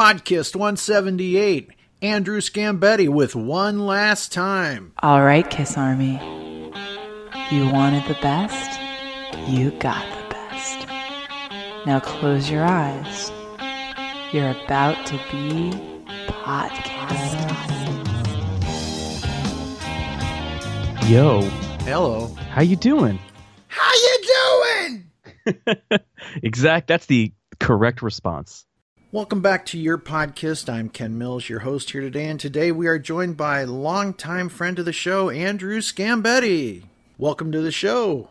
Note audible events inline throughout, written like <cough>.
Podcast 178. Andrew Scambetti with One Last Time. All right, Kiss Army. You wanted the best, you got the best. Now close your eyes. You're about to be podcast. Yo, Hello. how you doing? How you doing? <laughs> exact. That's the correct response. Welcome back to your podcast. I'm Ken Mills, your host here today, and today we are joined by longtime friend of the show, Andrew Scambetti. Welcome to the show.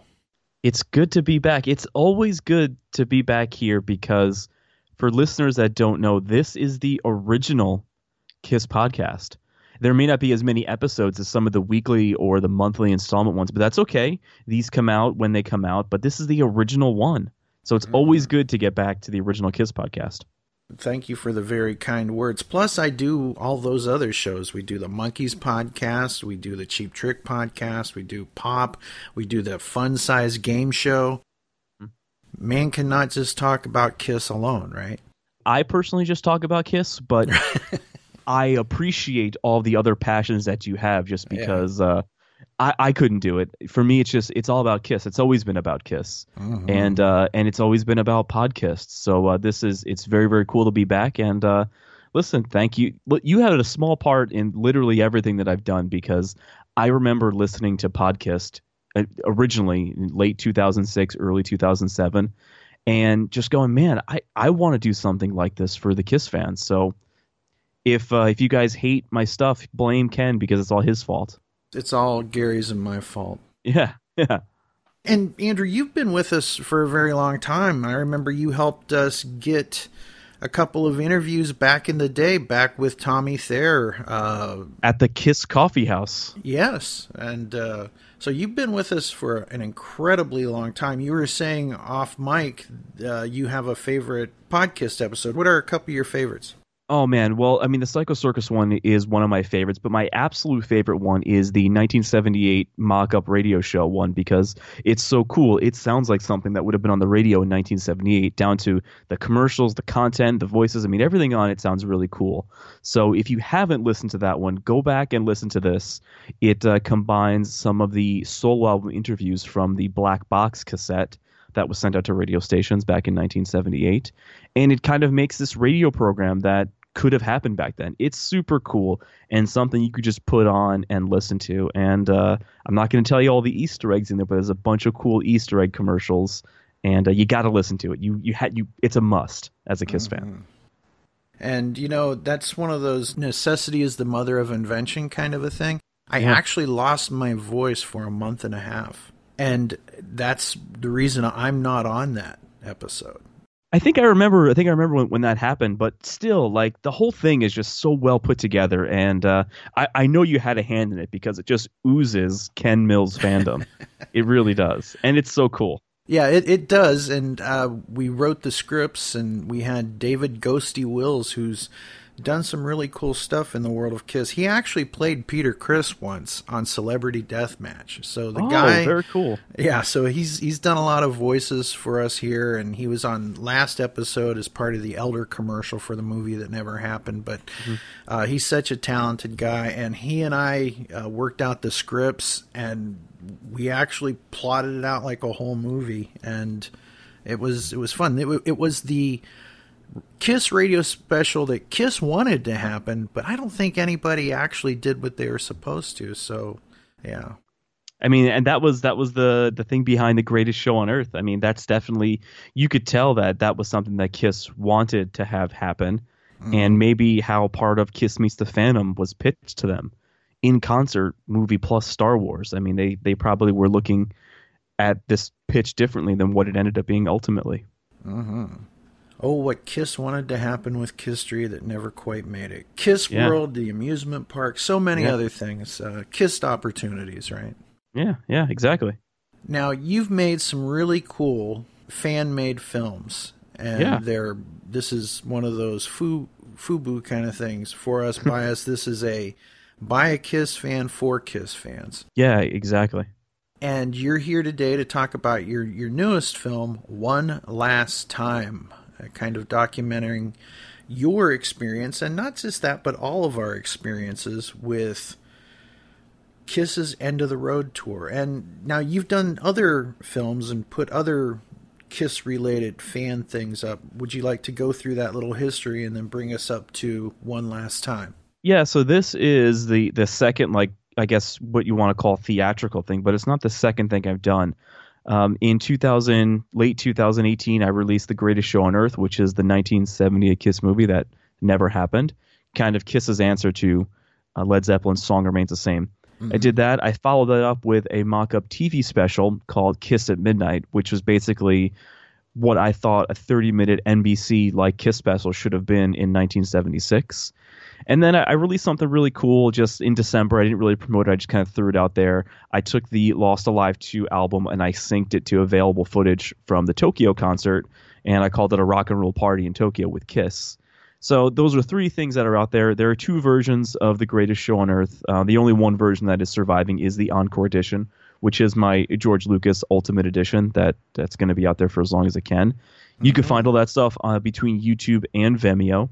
It's good to be back. It's always good to be back here because for listeners that don't know, this is the original Kiss podcast. There may not be as many episodes as some of the weekly or the monthly installment ones, but that's okay. These come out when they come out, but this is the original one. So it's mm-hmm. always good to get back to the original Kiss podcast. Thank you for the very kind words. Plus, I do all those other shows. We do the Monkees podcast, we do the Cheap Trick podcast, we do Pop, we do the Fun Size Game Show. Man cannot just talk about Kiss alone, right? I personally just talk about Kiss, but <laughs> I appreciate all the other passions that you have just Yeah. because uh, I, I couldn't do it. For me, it's just it's all about Kiss. It's always been about Kiss, Mhm. and uh, and it's always been about podcasts. So uh, this is it's very very cool to be back. And uh, listen, thank you. You had a small part in literally everything that I've done because I remember listening to podcast uh, originally in late 2006, early 2007, and just going, man, I I want to do something like this for the Kiss fans. So if uh, if you guys hate my stuff, blame Ken because it's all his fault. It's all Gary's and my fault. Yeah, yeah. And Andrew, you've been with us for a very long time. I remember you helped us get a couple of interviews back in the day, back with Tommy Thayer. Uh, At the Kiss Coffee House. yes, and uh, so you've been with us for an incredibly long time. You were saying off mic, uh, you have a favorite podcast episode. What are a couple of your favorites? Oh man, well, I mean, the Psycho Circus one is one of my favorites, but my absolute favorite one is the 1978 mock-up radio show one because it's so cool. It sounds like something that would have been on the radio in 1978, down to the commercials, the content, the voices. I mean, everything on it sounds really cool. So if you haven't listened to that one, go back and listen to this. It uh, combines some of the solo album interviews from the Black Box cassette that was sent out to radio stations back in 1978, and it kind of makes this radio program that could have happened back then. It's super cool and something you could just put on and listen to. And uh, I'm not going to tell you all the Easter eggs in there, but there's a bunch of cool Easter egg commercials, and uh, you got to listen to it. You you had you. It's a must as a Kiss fan. And you know, that's one of those necessity is the mother of invention kind of a thing. I Yeah. actually lost my voice for a month and a half. And that's the reason I'm not on that episode. I think I remember. I think I remember when, when that happened. But still, like the whole thing is just so well put together, and uh, I, I know you had a hand in it because it just oozes Ken Mills fandom. <laughs> it really does, and it's so cool. Yeah, it, it does. And uh, we wrote the scripts, and we had David Ghosty Wills, who's done some really cool stuff in the world of Kiss. He actually played Peter Criss once on Celebrity Deathmatch. So the guy. oh, guy. very cool. Yeah, so he's he's done a lot of voices for us here, and he was on last episode as part of the Elder commercial for the movie that never happened. But uh, he's such a talented guy, and he and I uh, worked out the scripts, and we actually plotted it out like a whole movie, and it was it was fun. It, it was the Kiss radio special that Kiss wanted to happen, but I don't think anybody actually did what they were supposed to. So, yeah. I mean, and that was that was the the thing behind the greatest show on earth. I mean, that's definitely you could tell that that was something that Kiss wanted to have happen, mm-hmm. and maybe how part of Kiss Meets the Phantom was pitched to them in concert movie plus Star Wars. I mean, they they probably were looking at this pitch differently than what it ended up being ultimately. Mm-hmm. Oh, what Kiss wanted to happen with Kisstory that never quite made it. Kiss Yeah. World, the amusement park, so many Yeah. other things. Uh, kissed opportunities, right? Yeah, yeah, exactly. Now, you've made some really cool fan made films. And Yeah. they're this is one of those fu, FUBU kind of things for us, <laughs> by us. This is a by a Kiss fan for Kiss fans. Yeah, exactly. And you're here today to talk about your, your newest film, One Last Time, Uh, kind of documenting your experience, and not just that, but all of our experiences with Kiss's End of the Road tour. And now you've done other films and put other Kiss related fan things up. Would you like to go through that little history and then bring us up to one last time? Yeah, so this is the the second like I guess what you want to call theatrical thing, but it's not the second thing I've done. Um, in 2000, late 2018, I released The Greatest Show on Earth, which is the 1970 Kiss movie that never happened. Kind of Kiss's answer to uh, Led Zeppelin's song remains the same. Mm-hmm. I did that. I followed that up with a mock up TV special called Kiss at Midnight, which was basically what I thought a 30 minute NBC like Kiss special should have been in 1976. And then I, released something really cool just in December. I didn't really promote it. I just kind of threw it out there. I took the Lost Alive 2 album and I synced it to available footage from the Tokyo concert, and I called it a rock and roll party in Tokyo with Kiss. So those are three things that are out there. There are two versions of the Greatest Show on Earth. Uh, the only one version that is surviving is the Encore edition, which is my George Lucas Ultimate Edition. That that's going to be out there for as long as it can. Mm-hmm. You can find all that stuff uh, between YouTube and Vimeo.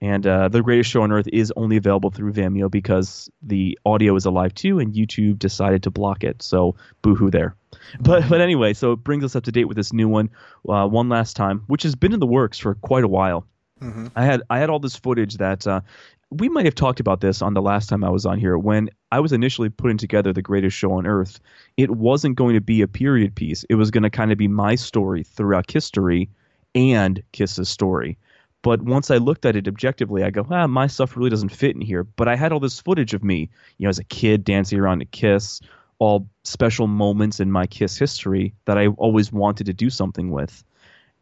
And uh, the Greatest Show on Earth is only available through Vimeo because the audio is alive too, and YouTube decided to block it. So boohoo there. But but anyway, so it brings us up to date with this new one, uh, one last time, which has been in the works for quite a while. Mm-hmm. I had I had all this footage that uh, we might have talked about this on the last time I was on here. When I was initially putting together the greatest show on earth, it wasn't going to be a period piece. It was going to kind of be my story throughout history and Kiss's story. But once I looked at it objectively, I go, ah, my stuff really doesn't fit in here. But I had all this footage of me, you know, as a kid dancing around to Kiss, all special moments in my Kiss history that I always wanted to do something with.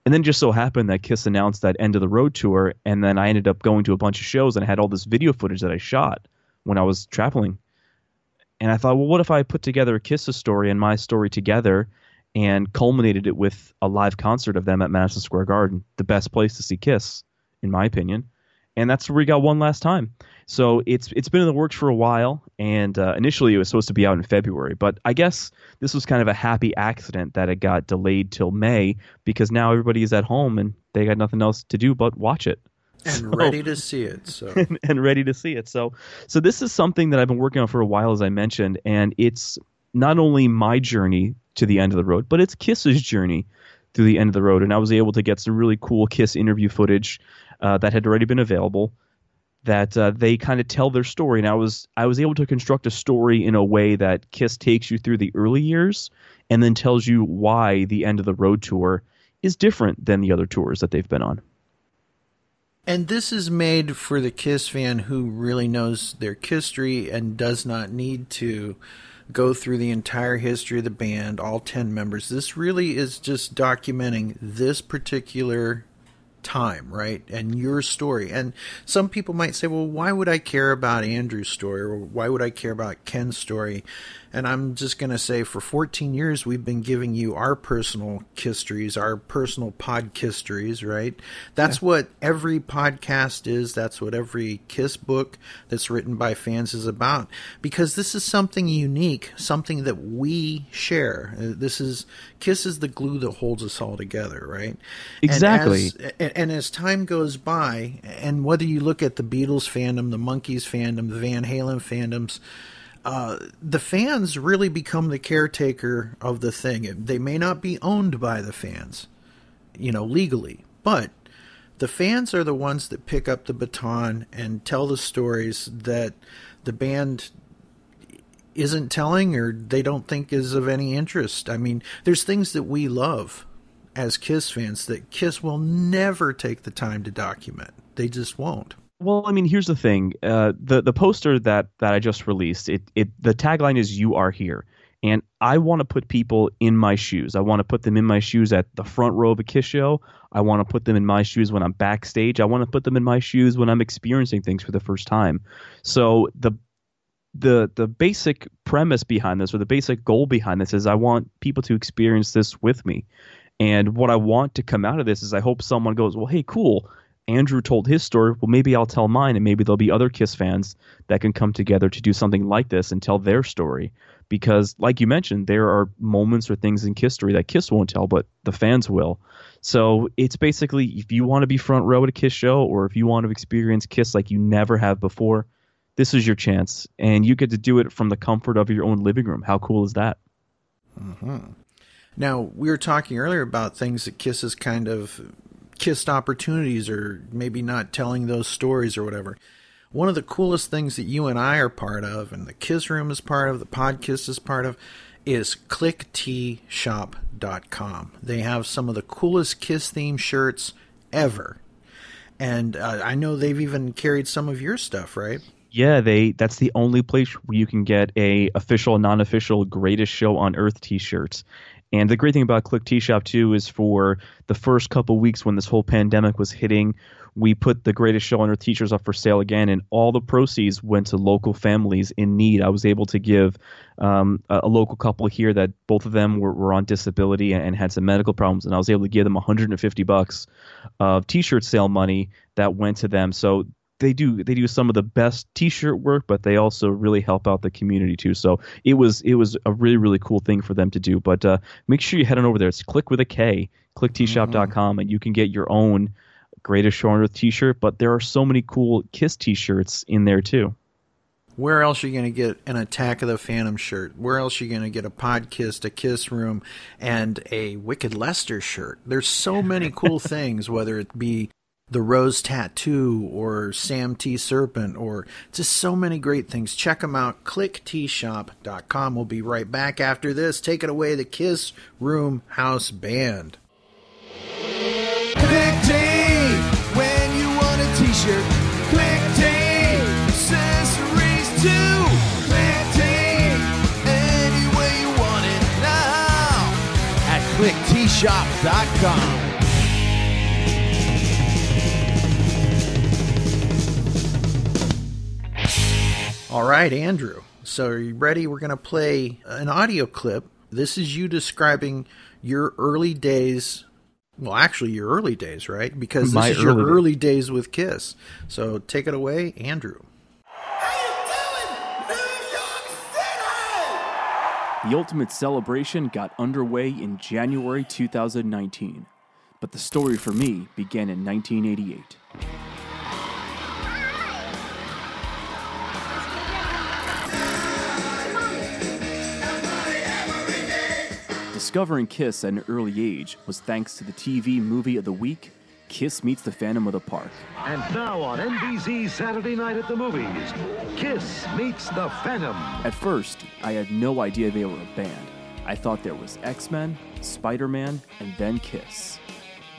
And then just so happened that Kiss announced that end of the road tour, and then I ended up going to a bunch of shows and I had all this video footage that I shot when I was traveling. And I thought, well, what if I put together a Kiss's story and my story together and culminated it with a live concert of them at Madison Square Garden, the best place to see Kiss, in my opinion. And that's where we got one last time. So it's it's been in the works for a while, and uh, initially it was supposed to be out in February, but I guess this was kind of a happy accident that it got delayed till May because now everybody is at home and they got nothing else to do but watch it and <laughs> so, ready to see it. So <laughs> and, and ready to see it. So so this is something that I've been working on for a while, as I mentioned, and it's not only my journey to the end of the road, but it's Kiss's journey through the end of the road. And I was able to get some really cool Kiss interview footage uh, that had already been available that uh, they kind of tell their story. And I was I was able to construct a story in a way that Kiss takes you through the early years and then tells you why the end of the road tour is different than the other tours that they've been on. And this is made for the Kiss fan who really knows their history and does not need to go through the entire history of the band, all 10 members. This really is just documenting this particular time, right? And your story. And some people might say, well, why would I care about Andrew's story or why would I care about Ken's story? And I'm just going to say for 14 years, we've been giving you our personal histories, our personal pod histories, right? That's yeah. what every podcast is. That's what every Kiss book that's written by fans is about. Because this is something unique, something that we share. Uh, this is Kiss is the glue that holds us all together, right? Exactly. And as, and as time goes by, and whether you look at the Beatles fandom, the Monkees fandom, the Van Halen fandoms, uh, the fans really become the caretaker of the thing. They may not be owned by the fans, you know, legally, but the fans are the ones that pick up the baton and tell the stories that the band isn't telling or they don't think is of any interest. I mean, there's things that we love as Kiss fans that Kiss will never take the time to document. They just won't. Well, I mean, here's the thing: uh, the the poster that that I just released, it it the tagline is "You are here," and I want to put people in my shoes. I want to put them in my shoes at the front row of a Kiss show. I want to put them in my shoes when I'm backstage. I want to put them in my shoes when I'm experiencing things for the first time. So the the the basic premise behind this, or the basic goal behind this, is I want people to experience this with me. And what I want to come out of this is I hope someone goes, well, hey, cool Andrew told his story. Well, maybe I'll tell mine, and maybe there'll be other Kiss fans that can come together to do something like this and tell their story. because, like you mentioned, there are moments or things in Kiss history that Kiss won't tell, but the fans will. So it's basically if you want to be front row at a Kiss show, or if you want to experience Kiss like you never have before, this is your chance, and you get to do it from the comfort of your own living room. How cool is that? Mm-hmm. Now we were talking earlier about things that Kiss has kind of kissed opportunities, or maybe not telling those stories or whatever one of the coolest things that you and I are part of, and the Kiss Room is part of, the Podcast is part of, is clicktshop.com. They have some of the coolest Kiss theme shirts ever. And uh, I know they've even carried some of your stuff, right? Yeah, they that's the only place where you can get a official non-official greatest show on earth t-shirts. And the great thing about Click T Shop too is for the first couple weeks when this whole pandemic was hitting, we put the greatest show on earth teachers up for sale again, and all the proceeds went to local families in need. I was able to give um, a, a, local couple here that both of them were, were on disability and, and, had some medical problems, and I was able to give them 150 bucks of t-shirt sale money that went to them. So they do they do some of the best t-shirt work but they also really help out the community too so it was it was a really really cool thing for them to do but uh, make sure you head on over there it's click with a k clicktshop.com mm-hmm. and you can get your own greatest show on earth t-shirt but there are so many cool kiss t-shirts in there too where else are you going to get an Attack of the Phantom shirt? Where else are you going to get a Podcast, a Kiss Room, and a Wicked Lester shirt? There's so many cool <laughs> things, whether it be the Rose Tattoo or Sam T Serpent or just so many great things. Check them out. ClickTshop.com. We'll be right back after this. Take it away, the Kiss Room House Band. Click T when you want a t-shirt. Click T accessories too. Click T any way you want it now at ClickTshop.com. All right, Andrew. So are you ready? We're going to play an audio clip. This is you describing your early days. Well, actually, your early days, right? Because this My is your early days with Kiss. So take it away, Andrew. The Ultimate Celebration got underway in January 2019, but the story for me began in 1988. Discovering Kiss at an early age was thanks to the TV movie of the week, Kiss Meets the Phantom of the Park. And now on NBC Saturday Night at the Movies, Kiss Meets the Phantom. At first, I had no idea they were a band. I thought there was X Men, Spider Man, and then Kiss.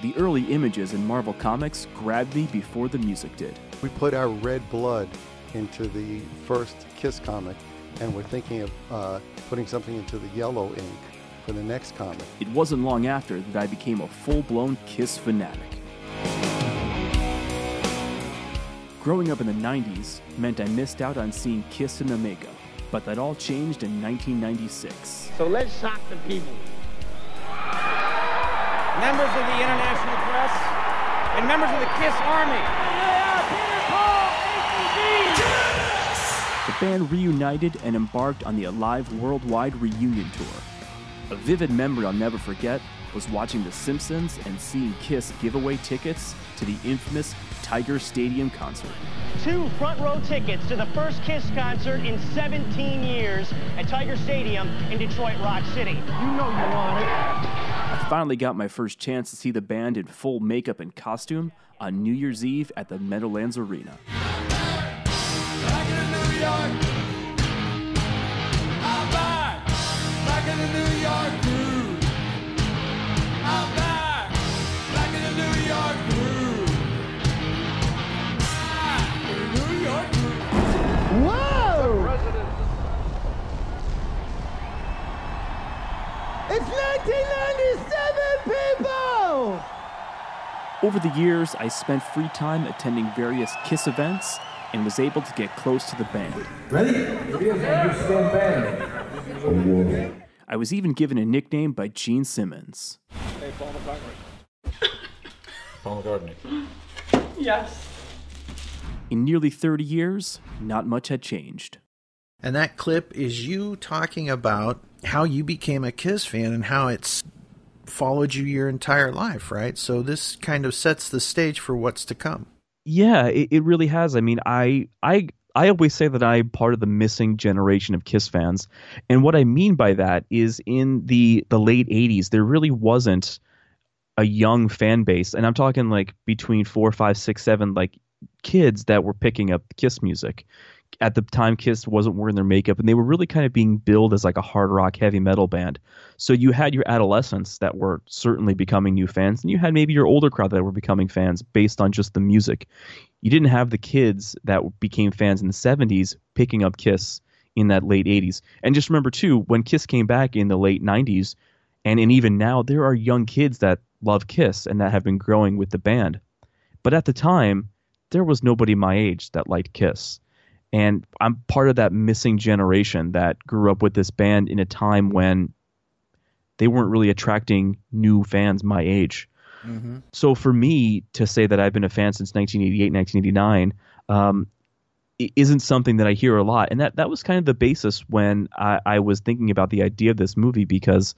The early images in Marvel Comics grabbed me before the music did. We put our red blood into the first Kiss comic, and we're thinking of uh, putting something into the yellow ink for the next comic. It wasn't long after that I became a full blown Kiss fanatic. Growing up in the 90s meant I missed out on seeing Kiss in the Omega, but that all changed in 1996. So let's shock the people. Members of the international press and members of the Kiss Army. The band reunited and embarked on the Alive Worldwide reunion tour, a vivid memory I'll never forget was watching The Simpsons and seeing Kiss give away tickets to the infamous Tiger Stadium concert. Two front row tickets to the first Kiss concert in 17 years at Tiger Stadium in Detroit Rock City. You know you want it. I finally got my first chance to see the band in full makeup and costume on New Year's Eve at the Meadowlands Arena. It's 1997, people! Over the years, I spent free time attending various KISS events and was able to get close to the band. Ready? stand band. I was even given a nickname by Gene Simmons. Hey, Paul McCartney. <laughs> Paul McCartney. Yes. In nearly 30 years, not much had changed. And that clip is you talking about how you became a Kiss fan and how it's followed you your entire life, right? So this kind of sets the stage for what's to come. Yeah, it, it really has. I mean, I I I always say that I'm part of the missing generation of Kiss fans, and what I mean by that is in the the late '80s, there really wasn't a young fan base, and I'm talking like between four, five, six, seven, like kids that were picking up Kiss music at the time Kiss wasn't wearing their makeup and they were really kind of being billed as like a hard rock heavy metal band. So you had your adolescents that were certainly becoming new fans and you had maybe your older crowd that were becoming fans based on just the music. You didn't have the kids that became fans in the 70s picking up Kiss in that late 80s. And just remember too when Kiss came back in the late 90s and, and even now there are young kids that love Kiss and that have been growing with the band. But at the time there was nobody my age that liked Kiss and I'm part of that missing generation that grew up with this band in a time when they weren't really attracting new fans my age. Mm-hmm. So for me to say that I've been a fan since 1988, 1989, um, isn't something that I hear a lot. And that, that was kind of the basis when I, I was thinking about the idea of this movie because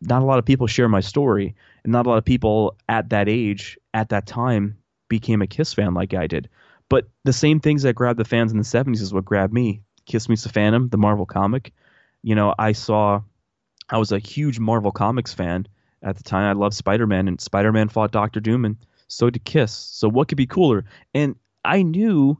not a lot of people share my story, and not a lot of people at that age, at that time, became a Kiss fan like I did. But the same things that grabbed the fans in the 70s is what grabbed me. Kiss Me Phantom, the Marvel comic. You know, I saw, I was a huge Marvel Comics fan at the time. I loved Spider Man, and Spider Man fought Doctor Doom, and so did Kiss. So what could be cooler? And I knew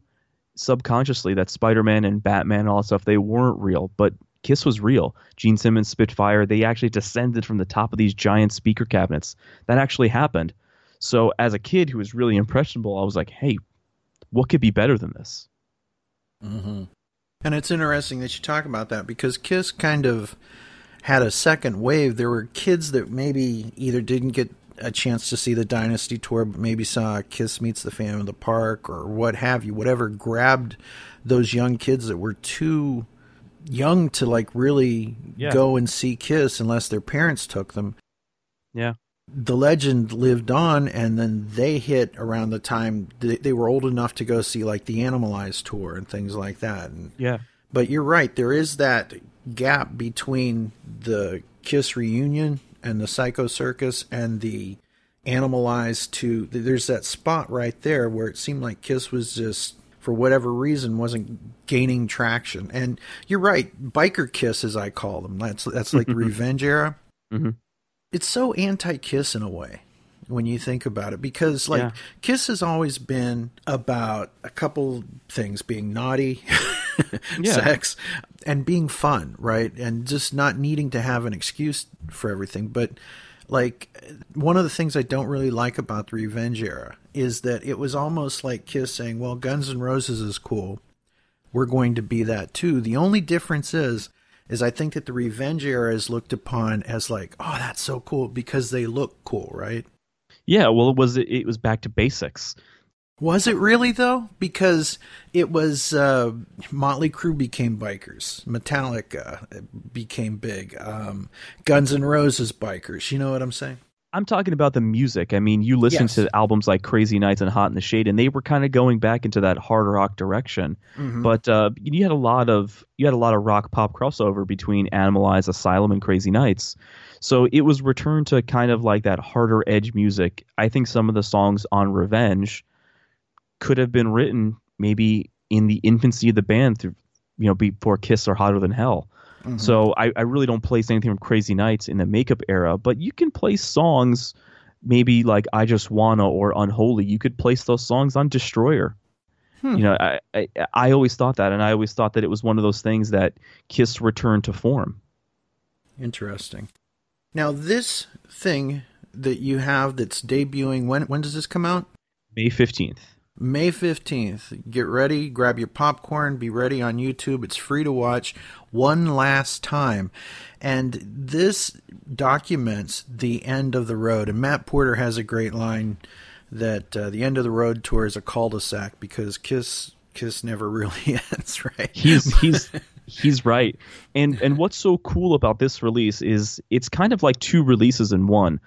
subconsciously that Spider Man and Batman and all that stuff, they weren't real, but Kiss was real. Gene Simmons, Spitfire, they actually descended from the top of these giant speaker cabinets. That actually happened. So as a kid who was really impressionable, I was like, hey, what could be better than this? Mm-hmm. And it's interesting that you talk about that because Kiss kind of had a second wave. There were kids that maybe either didn't get a chance to see the Dynasty tour, but maybe saw Kiss Meets the Phantom of the Park or what have you, whatever grabbed those young kids that were too young to like really yeah. go and see Kiss unless their parents took them. Yeah the legend lived on and then they hit around the time they, they, were old enough to go see like the animalized tour and things like that. And yeah. But you're right there is that gap between the kiss reunion and the psycho circus and the animalized to there's that spot right there where it seemed like kiss was just for whatever reason wasn't gaining traction. And you're right biker kiss as i call them. That's that's like the <laughs> revenge era. Mm-hmm it's so anti-Kiss in a way when you think about it because like yeah. Kiss has always been about a couple things being naughty, <laughs> yeah. sex, and being fun, right? And just not needing to have an excuse for everything. But like one of the things I don't really like about the Revenge era is that it was almost like Kiss saying, "Well, Guns N' Roses is cool. We're going to be that too." The only difference is is I think that the revenge era is looked upon as like, oh, that's so cool because they look cool, right? Yeah, well, it was it was back to basics. Was it really though? Because it was uh, Motley Crue became bikers, Metallica became big, um, Guns N' Roses bikers. You know what I'm saying? I'm talking about the music. I mean, you listen yes. to albums like Crazy Nights and Hot in the Shade, and they were kind of going back into that hard rock direction. Mm-hmm. But uh, you had a lot of you had a lot of rock pop crossover between Animalized, Asylum, and Crazy Nights. So it was returned to kind of like that harder edge music. I think some of the songs on Revenge could have been written maybe in the infancy of the band through you know before Kiss or Hotter Than Hell. Mm-hmm. So I, I really don't place anything from Crazy Nights in the makeup era, but you can place songs maybe like I Just Wanna or Unholy. You could place those songs on Destroyer. Hmm. You know, I, I, I always thought that, and I always thought that it was one of those things that Kiss returned to form. Interesting. Now, this thing that you have that's debuting when when does this come out? May fifteenth. May 15th. Get ready, grab your popcorn, be ready on YouTube. It's free to watch one last time. And this documents the end of the road. And Matt Porter has a great line that uh, the end of the road tour is a cul-de-sac because Kiss Kiss never <laughs> really ends, right? He's he's <laughs> He's right. And and what's so cool about this release is it's kind of like two releases in one.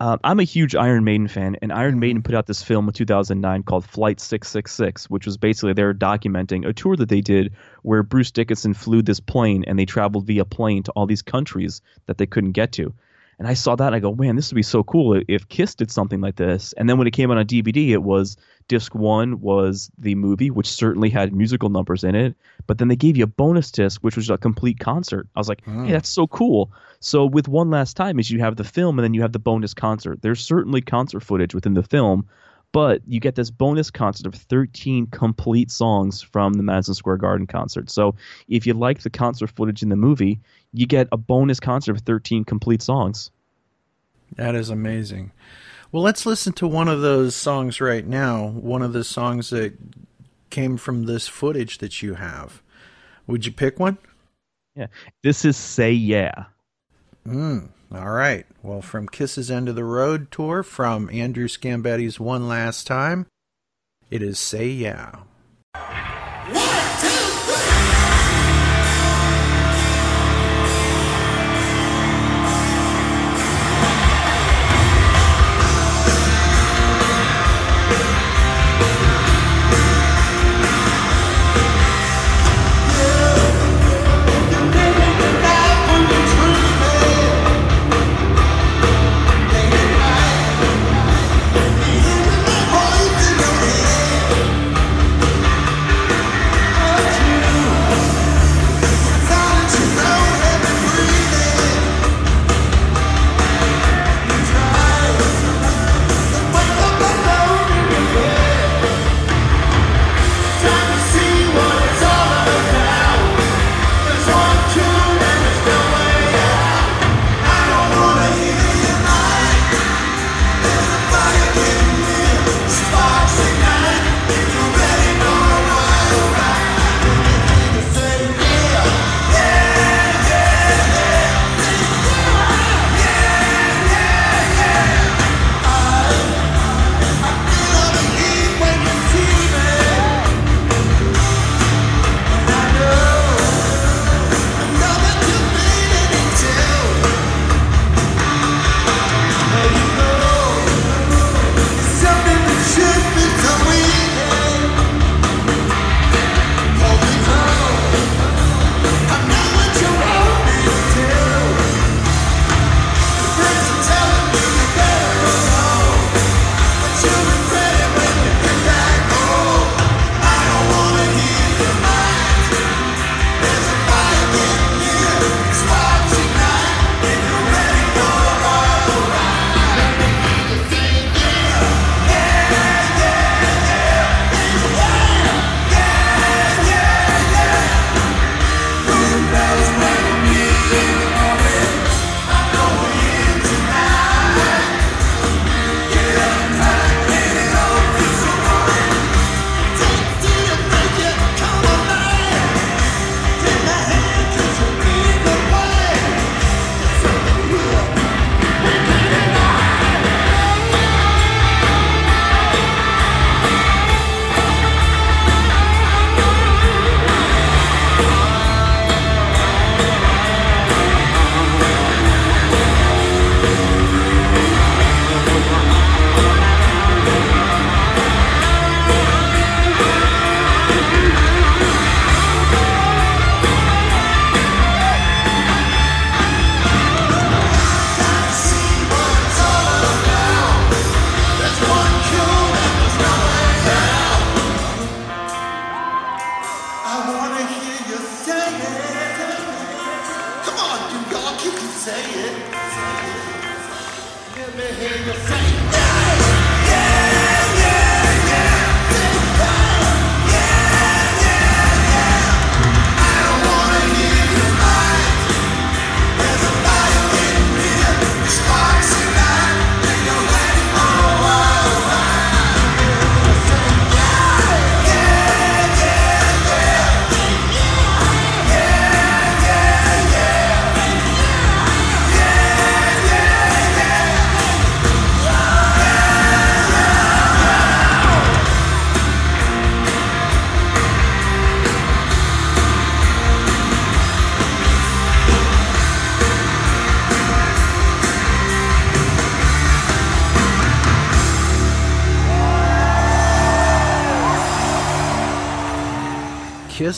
Uh, I'm a huge Iron Maiden fan, and Iron Maiden put out this film in 2009 called Flight 666, which was basically they're documenting a tour that they did where Bruce Dickinson flew this plane and they traveled via plane to all these countries that they couldn't get to. And I saw that and I go, man, this would be so cool if Kiss did something like this. And then when it came out on DVD, it was disc one was the movie, which certainly had musical numbers in it. But then they gave you a bonus disc, which was a complete concert. I was like, hey, hmm. that's so cool. So with One Last Time is you have the film and then you have the bonus concert. There's certainly concert footage within the film, but you get this bonus concert of 13 complete songs from the Madison Square Garden concert. So if you like the concert footage in the movie, you get a bonus concert of 13 complete songs. That is amazing. Well, let's listen to one of those songs right now. One of the songs that came from this footage that you have. Would you pick one? Yeah. This is Say Yeah. Mm, all right. Well, from Kiss's End of the Road tour from Andrew Scambetti's One Last Time, it is Say Yeah.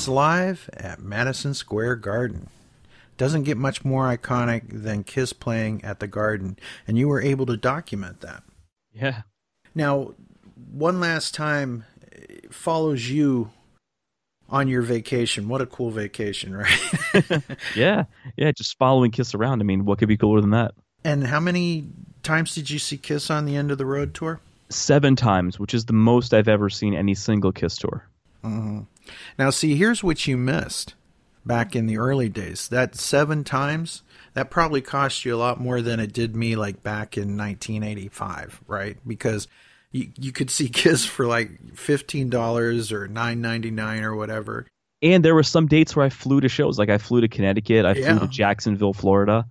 Kiss live at Madison Square Garden. Doesn't get much more iconic than Kiss playing at the Garden, and you were able to document that. Yeah. Now, one last time follows you on your vacation. What a cool vacation, <laughs> right? <laughs> yeah. Yeah, just following Kiss around. I mean, what could be cooler than that? and how many times did you see Kiss on the end of the road tour? Seven times, which is the most I've ever seen any single Kiss tour. Mm-hmm. Now, see, here's what you missed back in the early days. That seven times, that probably cost you a lot more than it did me like back in 1985, right? Because you, you could see <laughs> Kiss for like $15 or $9.99 or whatever. And there were some dates where I flew to shows. Like I flew to Connecticut, I Yeah. flew to Jacksonville, Florida.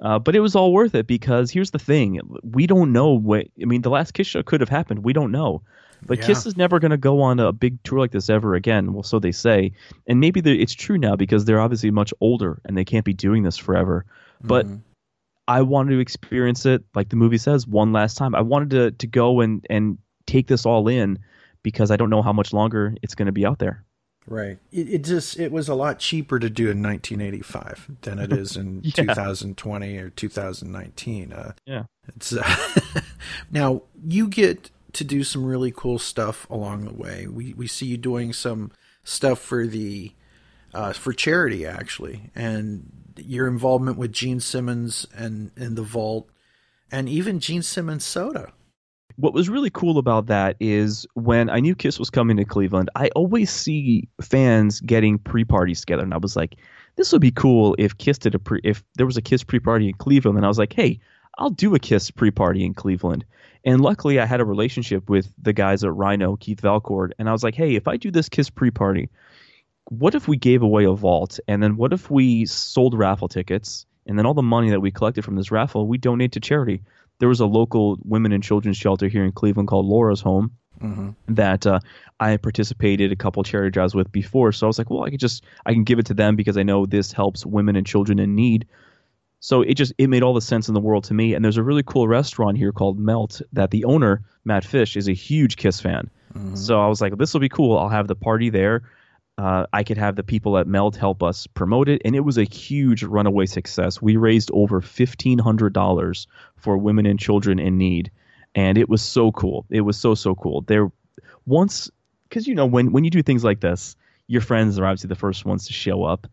Uh, but it was all worth it because here's the thing: we don't know what. I mean, the last Kiss show could have happened. We don't know. But Yeah. Kiss is never going to go on a big tour like this ever again. Well, so they say, and maybe it's true now because they're obviously much older and they can't be doing this forever. But I wanted to experience it, like the movie says, one last time. I wanted to to go and and take this all in because I don't know how much longer it's going to be out there. Right. It, it just it was a lot cheaper to do in 1985 than it is in <laughs> Yeah. 2020 or 2019. Uh, Yeah. It's uh, <laughs> now you get to do some really cool stuff along the way. We we see you doing some stuff for the uh, for charity actually, and your involvement with Gene Simmons and and the Vault, and even Gene Simmons Soda. what was really cool about that is when I knew Kiss was coming to Cleveland, I always see fans getting pre-parties together, and I was like, this would be cool if Kiss did a pre if there was a Kiss pre-party in Cleveland, and I was like, hey, I'll do a Kiss pre-party in Cleveland. And luckily, I had a relationship with the guys at Rhino, Keith Valcord, and I was like, hey, if I do this Kiss pre-party, what if we gave away a vault, and then what if we sold raffle tickets, and then all the money that we collected from this raffle, we donate to charity. There was a local women and children's shelter here in Cleveland called Laura's Home Mm-hmm. that uh, I participated a couple charity drives with before. So I was like, well, I could just I can give it to them because I know this helps women and children in need. So it just it made all the sense in the world to me. And there's a really cool restaurant here called Melt that the owner Matt Fish is a huge Kiss fan. So I was like, this will be cool. I'll have the party there. Uh, I could have the people at Melt help us promote it, and it was a huge runaway success. We raised over fifteen hundred dollars for women and children in need, and it was so cool. It was so so cool. There, once, because you know when when you do things like this, your friends are obviously the first ones to show up.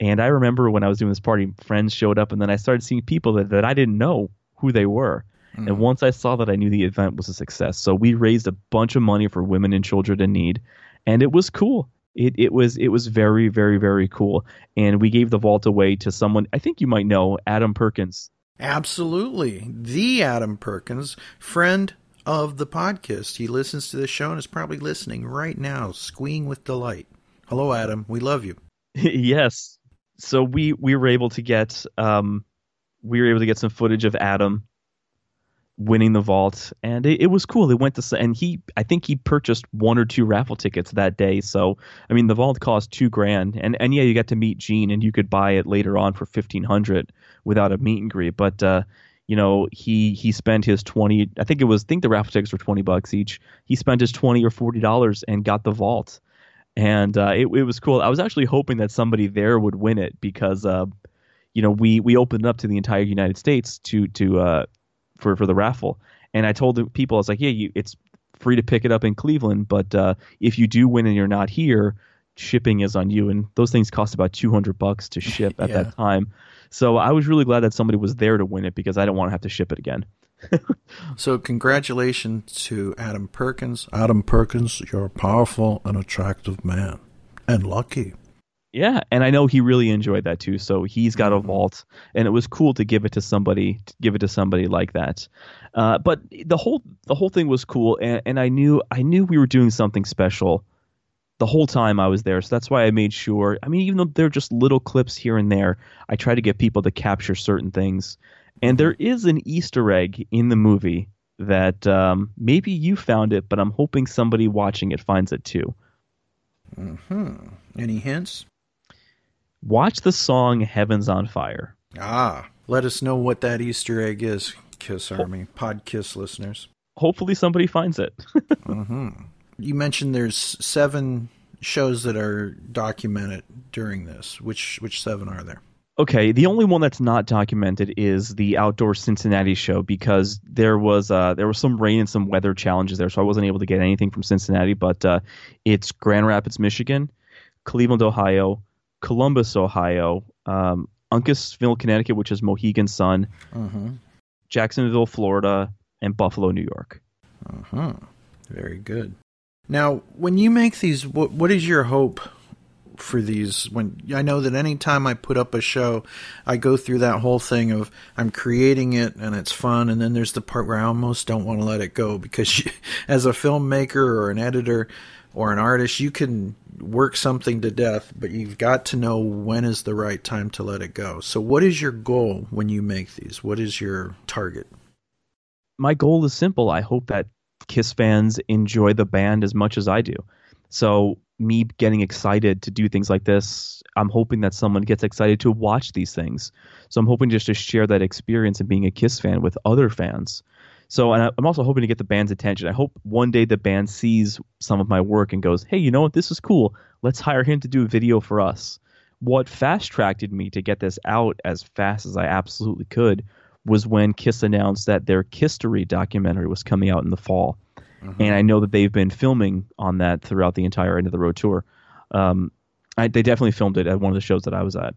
And I remember when I was doing this party, friends showed up, and then I started seeing people that, that I didn't know who they were. And hmm. once I saw that, I knew the event was a success. So we raised a bunch of money for women and children in need, and it was cool. It it was it was very very very cool. And we gave the vault away to someone I think you might know, Adam Perkins. Absolutely. The Adam Perkins, friend of the podcast. He listens to the show and is probably listening right now, squeeing with delight. Hello, Adam. We love you. <laughs> yes. So we we were able to get um we were able to get some footage of Adam winning the vault and it, it was cool. It went to and he i think he purchased one or two raffle tickets that day. So i mean the vault cost two grand and and yeah you got to meet gene and you could buy it later on for 1500 without a meet and greet. But uh you know he he spent his 20 i think it was i think the raffle tickets were 20 bucks each. He spent his 20 or 40 dollars and got the vault and uh, it, it was cool i was actually hoping that somebody there would win it because uh you know we we opened up to the entire united states to to uh for for the raffle. And I told the people, I was like, yeah, you, it's free to pick it up in Cleveland, but uh, if you do win and you're not here, shipping is on you. And those things cost about 200 bucks to <laughs> ship at Yeah. that time. So I was really glad that somebody was there to win it because I don't want to have to ship it again. <laughs> So, congratulations to Adam Perkins. Adam Perkins, you're a powerful and attractive man. And lucky. Yeah, and I know he really enjoyed that too. So he's got a vault, and it was cool to give it to somebody, to give it to somebody like that. Uh, but the whole the whole thing was cool, and, and I knew I knew we were doing something special the whole time I was there. So that's why I made sure. I mean, even though they're just little clips here and there, I try to get people to capture certain things. And there is an Easter egg in the movie that um, maybe you found it, but I'm hoping somebody watching it finds it too. Hmm. Any hints? Watch the song "Heaven's on Fire." Ah, let us know what that Easter egg is, Kiss Army, Pod Kiss listeners. Hopefully, somebody finds it. <laughs> hmm You mentioned there's seven shows that are documented during this? Which which seven are there? Okay, the only one that's not documented is the outdoor Cincinnati show because there was uh, there was some rain and some weather challenges there, so I wasn't able to get anything from Cincinnati. But uh, it's Grand Rapids, Michigan, Cleveland, Ohio, Columbus, Ohio, um, Uncasville, Connecticut, which is Mohegan Sun, uh-huh. Jacksonville, Florida, and Buffalo, New York. Uh huh. Very good. Now, when you make these, what what is your hope for these? When I know that anytime I put up a show, I go through that whole thing of I'm creating it and it's fun, and then there's the part where I almost don't want to let it go because <laughs> you, as a filmmaker or an editor or an artist, you can work something to death, but you've got to know when is the right time to let it go. So, what is your goal when you make these? What is your target? My goal is simple. I hope that Kiss fans enjoy the band as much as I do. So me getting excited to do things like this, I'm hoping that someone gets excited to watch these things. So I'm hoping just to share that experience of being a Kiss fan with other fans. So and I'm also hoping to get the band's attention. I hope one day the band sees some of my work and goes, "Hey, you know what? This is cool. Let's hire him to do a video for us." What fast tracked me to get this out as fast as I absolutely could was when Kiss announced that their Kisstory documentary was coming out in the fall. Mm-hmm. And I know that they've been filming on that throughout the entire end of the road tour. Um, I, they definitely filmed it at one of the shows that I was at.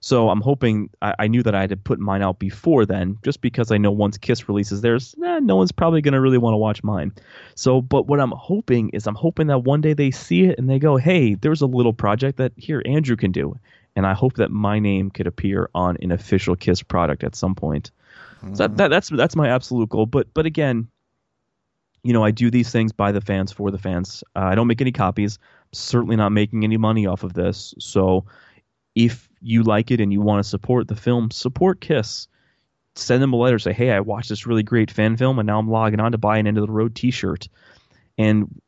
So I'm hoping I, I, knew that I had to put mine out before then, just because I know once Kiss releases theirs, eh, no one's probably going to really want to watch mine. So, but what I'm hoping is I'm hoping that one day they see it and they go, hey, there's a little project that here Andrew can do. And I hope that my name could appear on an official Kiss product at some point. Mm-hmm. So that, that, that's that's my absolute goal. But but again, you know, I do these things by the fans for the fans. Uh, I don't make any copies. certainly not making any money off of this. So if you like it and you want to support the film, support Kiss. Send them a letter. Say, hey, I watched this really great fan film, and now I'm logging on to buy an End of the Road T-shirt. And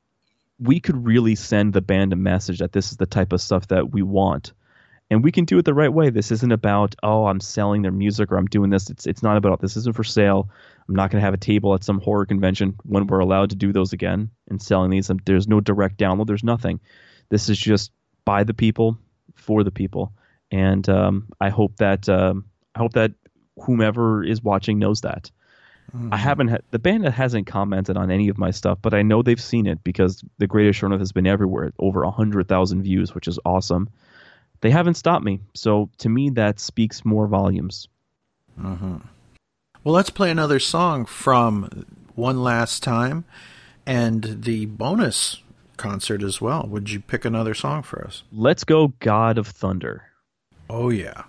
we could really send the band a message that this is the type of stuff that we want and we can do it the right way. This isn't about oh I'm selling their music or I'm doing this. It's it's not about this isn't for sale. I'm not going to have a table at some horror convention when we're allowed to do those again and selling these. There's no direct download. There's nothing. This is just by the people for the people, and um, I hope that um, I hope that whomever is watching knows that. Mm-hmm. I haven't had the band hasn't commented on any of my stuff, but I know they've seen it because the Greatest Show has been everywhere, over a hundred thousand views, which is awesome they haven't stopped me. So to me, that speaks more volumes. Mm-hmm. Well, let's play another song from One Last Time and the bonus concert as well. Would you pick another song for us? Let's go, God of Thunder. Oh, yeah.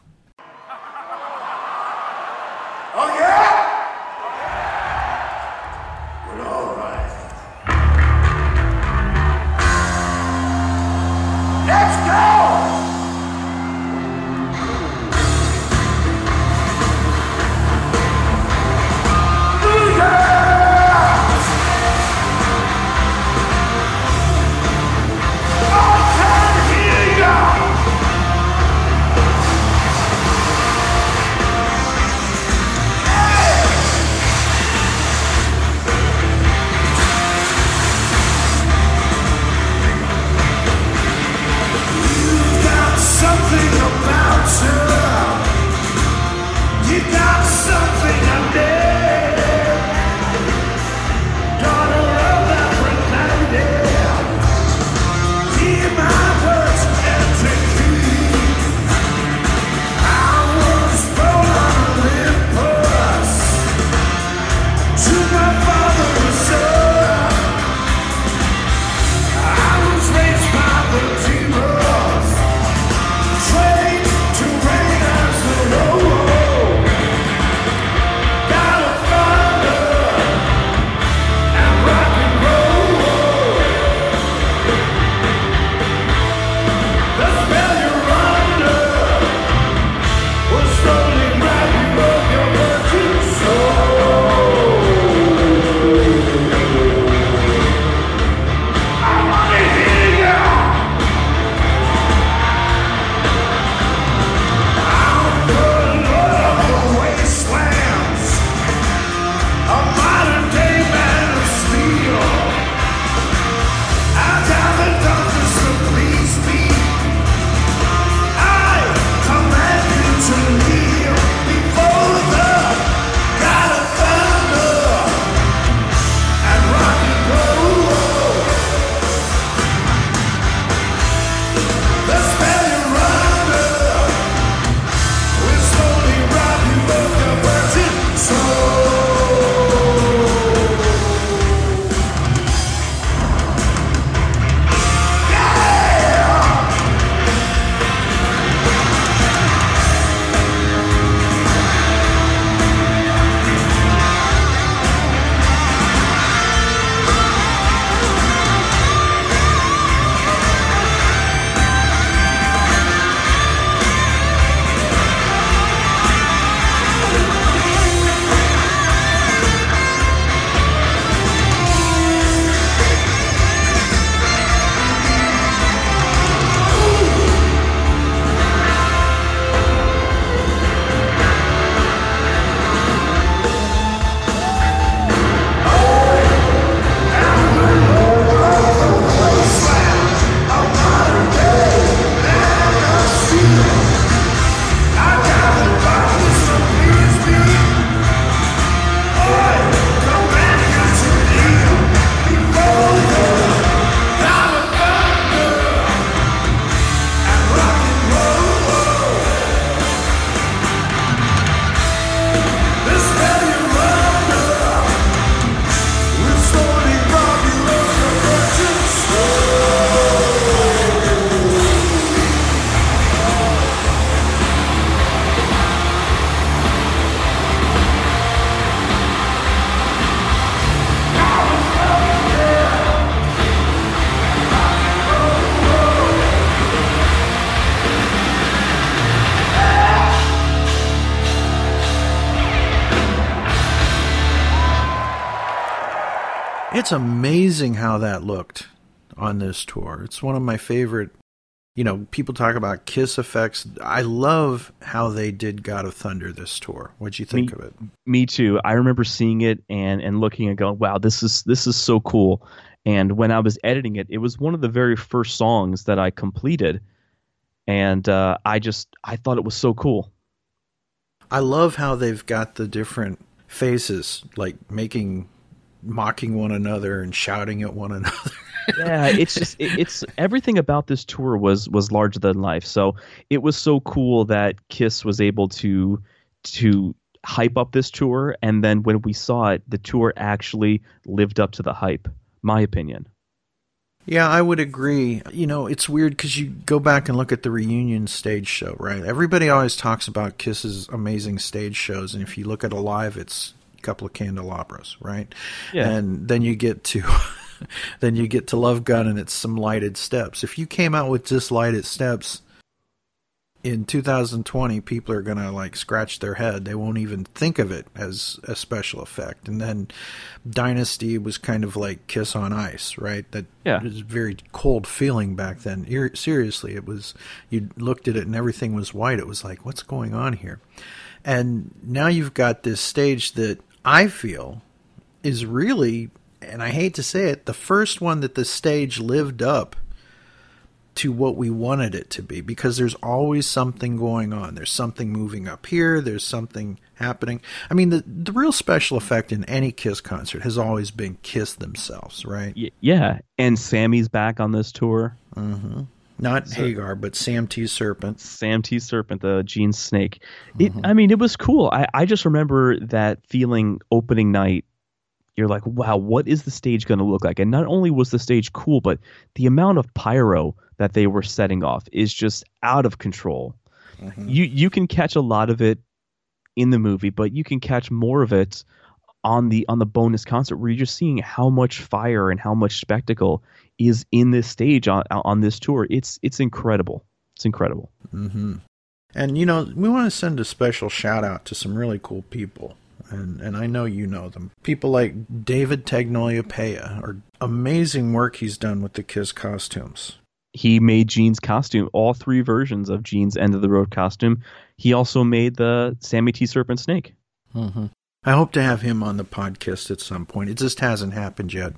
It's amazing how that looked on this tour. It's one of my favorite. You know, people talk about Kiss effects. I love how they did God of Thunder this tour. What'd you think Me- of it? Me too. I remember seeing it and and looking and going, "Wow, this is this is so cool." And when I was editing it, it was one of the very first songs that I completed, and uh, I just I thought it was so cool. I love how they've got the different faces, like making, mocking one another and shouting at one <laughs> another. yeah, it's just it, it's everything about this tour was was larger than life. So it was so cool that Kiss was able to to hype up this tour, and then when we saw it, the tour actually lived up to the hype. My opinion. Yeah, I would agree. You know, it's weird because you go back and look at the reunion stage show, right? Everybody always talks about Kiss's amazing stage shows, and if you look at a live, it's couple of candelabras, right? Yeah. And then you get to. <laughs> then you get to Love Gun and it's some lighted steps. If you came out with just lighted steps in 2020, people are going to like scratch their head. They won't even think of it as a special effect. And then Dynasty was kind of like Kiss on Ice, right? That Yeah. was a very cold feeling back then. Ir- seriously, it was, you looked at it and everything was white. It was like, what's going on here? And now you've got this stage that I feel is really, and I hate to say it, the first one that the stage lived up to what we wanted it to be because there's always something going on. There's something moving up here, there's something happening. I mean, the the real special effect in any Kiss concert has always been Kiss themselves, right? Y- yeah, and Sammy's back on this tour. Mm-hmm. Not Hagar, but Sam T. Serpent. Sam T. Serpent, the Gene Snake. It, mm-hmm. I mean, it was cool. I, I just remember that feeling opening night. You're like, wow, what is the stage going to look like? And not only was the stage cool, but the amount of pyro that they were setting off is just out of control. Mm-hmm. You you can catch a lot of it in the movie, but you can catch more of it on the on the bonus concert where you're just seeing how much fire and how much spectacle is in this stage on on this tour. It's it's incredible. It's incredible. Mm-hmm. And you know, we want to send a special shout out to some really cool people. And and I know you know them. People like David Tagnolia Paya, or amazing work he's done with the Kiss costumes. He made Gene's costume, all three versions of Gene's end of the road costume. He also made the Sammy T. Serpent Snake. Mm-hmm. I hope to have him on the podcast at some point. It just hasn't happened yet.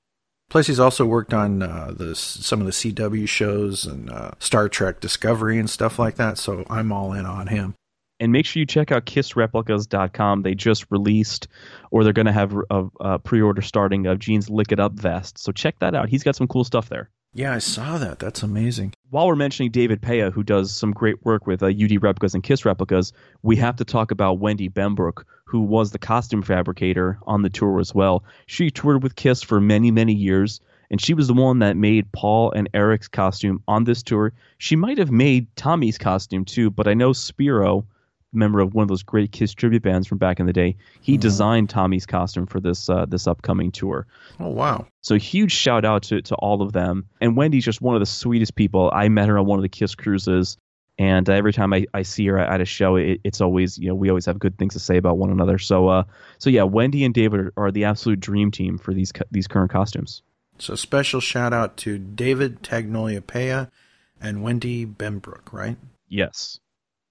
Plus, he's also worked on uh, the some of the CW shows and uh, Star Trek Discovery and stuff like that. So I'm all in on him. And make sure you check out kissreplicas.com. They just released, or they're going to have a, a pre-order starting of Gene's Lick It Up vest. So check that out. He's got some cool stuff there. Yeah, I saw that. That's amazing. While we're mentioning David Paya, who does some great work with uh, UD replicas and Kiss replicas, we have to talk about Wendy Bembrook, who was the costume fabricator on the tour as well. She toured with Kiss for many, many years, and she was the one that made Paul and Eric's costume on this tour. She might have made Tommy's costume too, but I know Spiro, member of one of those great Kiss tribute bands from back in the day, he designed Tommy's costume for this uh, this upcoming tour. Oh wow! So huge shout out to to all of them. And Wendy's just one of the sweetest people. I met her on one of the Kiss cruises, and uh, every time I, I see her at a show, it, it's always you know we always have good things to say about one another. So uh so yeah, Wendy and David are, are the absolute dream team for these these current costumes. So special shout out to David Tagnolia Paya and Wendy Bembrook, right? Yes.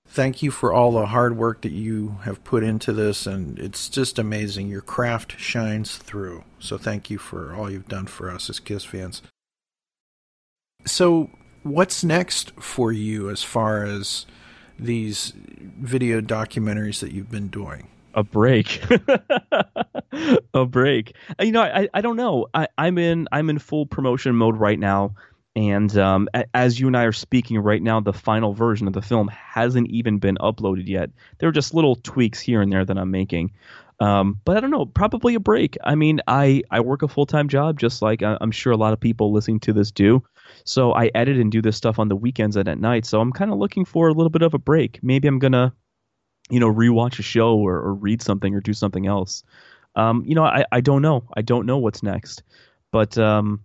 Thank you for all the hard work that you have put into this, and it's just amazing. Your craft shines through. So thank you for all you've done for us as Kiss fans. So, what's next for you as far as these video documentaries that you've been doing? A break. <laughs> a break. Uh, You know, I I don't know. I, I'm in I'm in full promotion mode right now. And um, as you and I are speaking right now, the final version of the film hasn't even been uploaded yet. There are just little tweaks here and there that I'm making. Um, but I don't know, probably a break. I mean, I, I work a full time job, just like I- I'm sure a lot of people listening to this do. So I edit and do this stuff on the weekends and at night. So I'm kind of looking for a little bit of a break. Maybe I'm to, you know, rewatch a show or, or read something or do something else. Um, you know, I, I don't know. I don't know what's next. But um,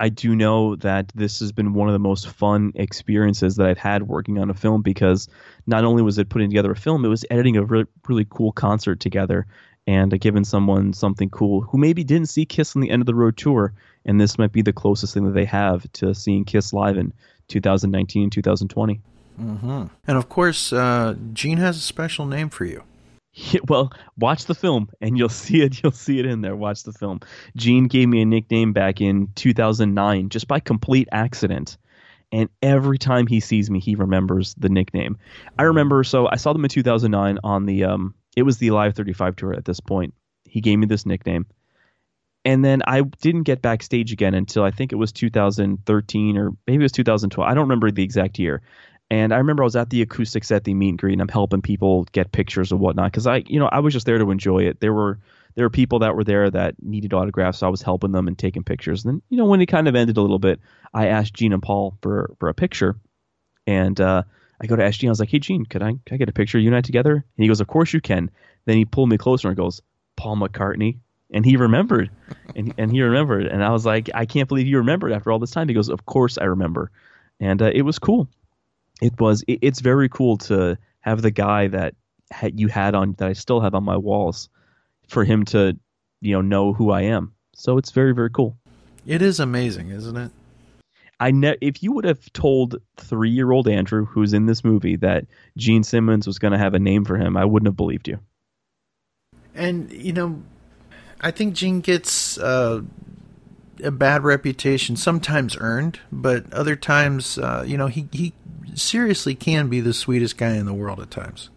I do know that this has been one of the most fun experiences that I've had working on a film because not only was it putting together a film, it was editing a really, really cool concert together. and uh, giving someone something cool who maybe didn't see Kiss on the end of the road tour, and this might be the closest thing that they have to seeing Kiss live in 2019 and 2020. Mm-hmm. And of course, uh, Gene has a special name for you. Yeah, <laughs> well, watch the film and you'll see it. You'll see it in there. Watch the film. Gene gave me a nickname back in 2009 just by complete accident. And every time he sees me, he remembers the nickname. I remember, so I saw them in 2009 on the, um, it was the Live 35 tour at this point. He gave me this nickname. And then I didn't get backstage again until I think it was 2013 or maybe it was 2012. I don't remember the exact year. And I remember I was at the acoustics at the meet and greet, and I'm helping people get pictures or whatnot because I, you know, I was just there to enjoy it. There were there were people that were there that needed autographs, so I was helping them and taking pictures. And then, you know, when it kind of ended a little bit, I asked Gene and Paul for for a picture, and uh, I go to ask Gene. I was like, "Hey, Gene, could I I get a picture of you and I together?" And he goes, "Of course you can." Then he pulled me closer and goes, "Paul McCartney." And he remembered, and and he remembered, and I was like, I can't believe you remembered after all this time. He goes, "Of course I remember," and uh, it was cool it was it, it's very cool to have the guy that you had on that I still have on my walls for him to you know know who I am. So it's very very cool. It is amazing, isn't it? I ne- if you would have told three year old Andrew who's in this movie that Gene Simmons was going to have a name for him, I wouldn't have believed you. And you know, I think Gene gets uh, a bad reputation, sometimes earned, but other times, uh, you know, he he seriously can be the sweetest guy in the world at times.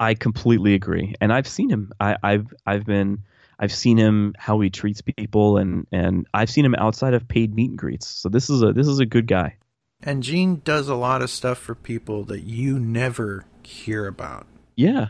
I completely agree, and I've seen him. I, I've I've been I've seen him how he treats people, and and I've seen him outside of paid meet and greets. So this is a this is a good guy. And Gene does a lot of stuff for people that you never hear about. Yeah.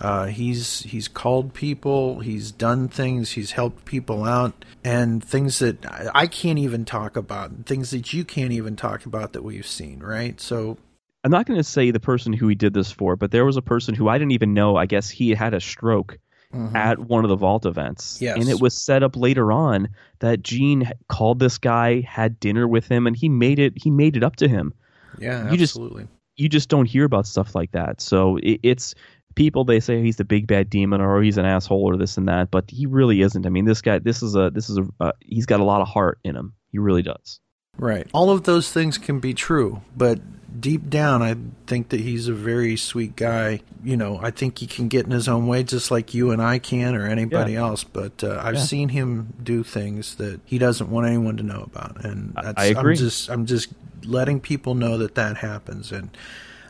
Uh, he's he's called people, he's done things, he's helped people out, and things that I can't even talk about, things that you can't even talk about that we've seen, right? So I'm not going to say the person who he did this for, but there was a person who I didn't even know. I guess he had a stroke mm-hmm. at one of the vault events. Yes. And it was set up later on that Gene called this guy, had dinner with him, and he made it. He made it up to him. Yeah, you absolutely. Just, you just don't hear about stuff like that. So it, it's people they say he's the big bad demon or he's an asshole or this and that, but he really isn't. I mean, this guy, this is a, this is a, uh, he's got a lot of heart in him. He really does. Right. All of those things can be true, but deep down, I think that he's a very sweet guy. You know, I think he can get in his own way just like you and I can or anybody yeah. else. But uh, I've yeah. seen him do things that he doesn't want anyone to know about, and that's, I agree. I'm just I'm just letting people know that that happens. And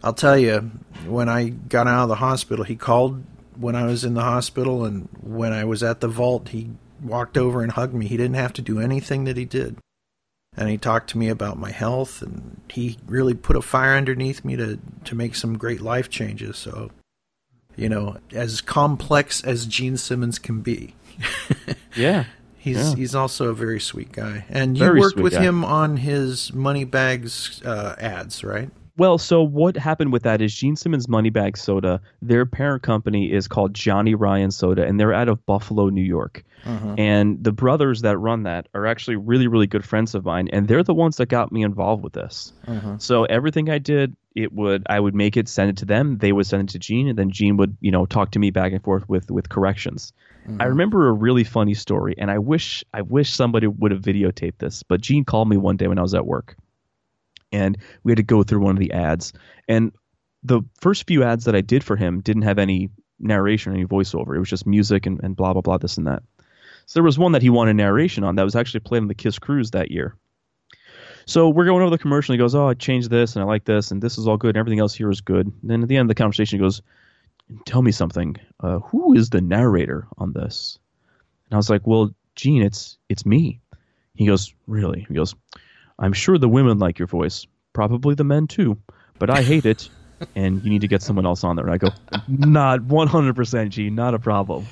I'll tell you, when I got out of the hospital, he called when I was in the hospital, and when I was at the vault, he walked over and hugged me. He didn't have to do anything that he did and he talked to me about my health and he really put a fire underneath me to to make some great life changes so you know as complex as Gene Simmons can be <laughs> yeah he's yeah. he's also a very sweet guy and very you worked with guy. him on his money bags uh, ads right well, so what happened with that is Gene Simmons Moneybag Soda, their parent company is called Johnny Ryan Soda, and they're out of Buffalo, New York. Uh-huh. And the brothers that run that are actually really, really good friends of mine, and they're the ones that got me involved with this. Uh-huh. So everything I did, it would I would make it, send it to them, they would send it to Gene, and then Gene would, you know, talk to me back and forth with with corrections. Uh-huh. I remember a really funny story, and I wish I wish somebody would have videotaped this, but Gene called me one day when I was at work and we had to go through one of the ads. And the first few ads that I did for him didn't have any narration, or any voiceover. It was just music and, and blah blah blah this and that. So there was one that he wanted narration on that was actually played on the Kiss Cruise that year. So we're going over the commercial. He goes, "Oh, I changed this and I like this and this is all good and everything else here is good." And then at the end of the conversation, he goes, "Tell me something. Uh, who is the narrator on this?" And I was like, "Well, Gene, it's it's me." He goes, "Really?" He goes, I'm sure the women like your voice, probably the men too, but I hate it, <laughs> and you need to get someone else on there. And I go, not 100%, G, not a problem.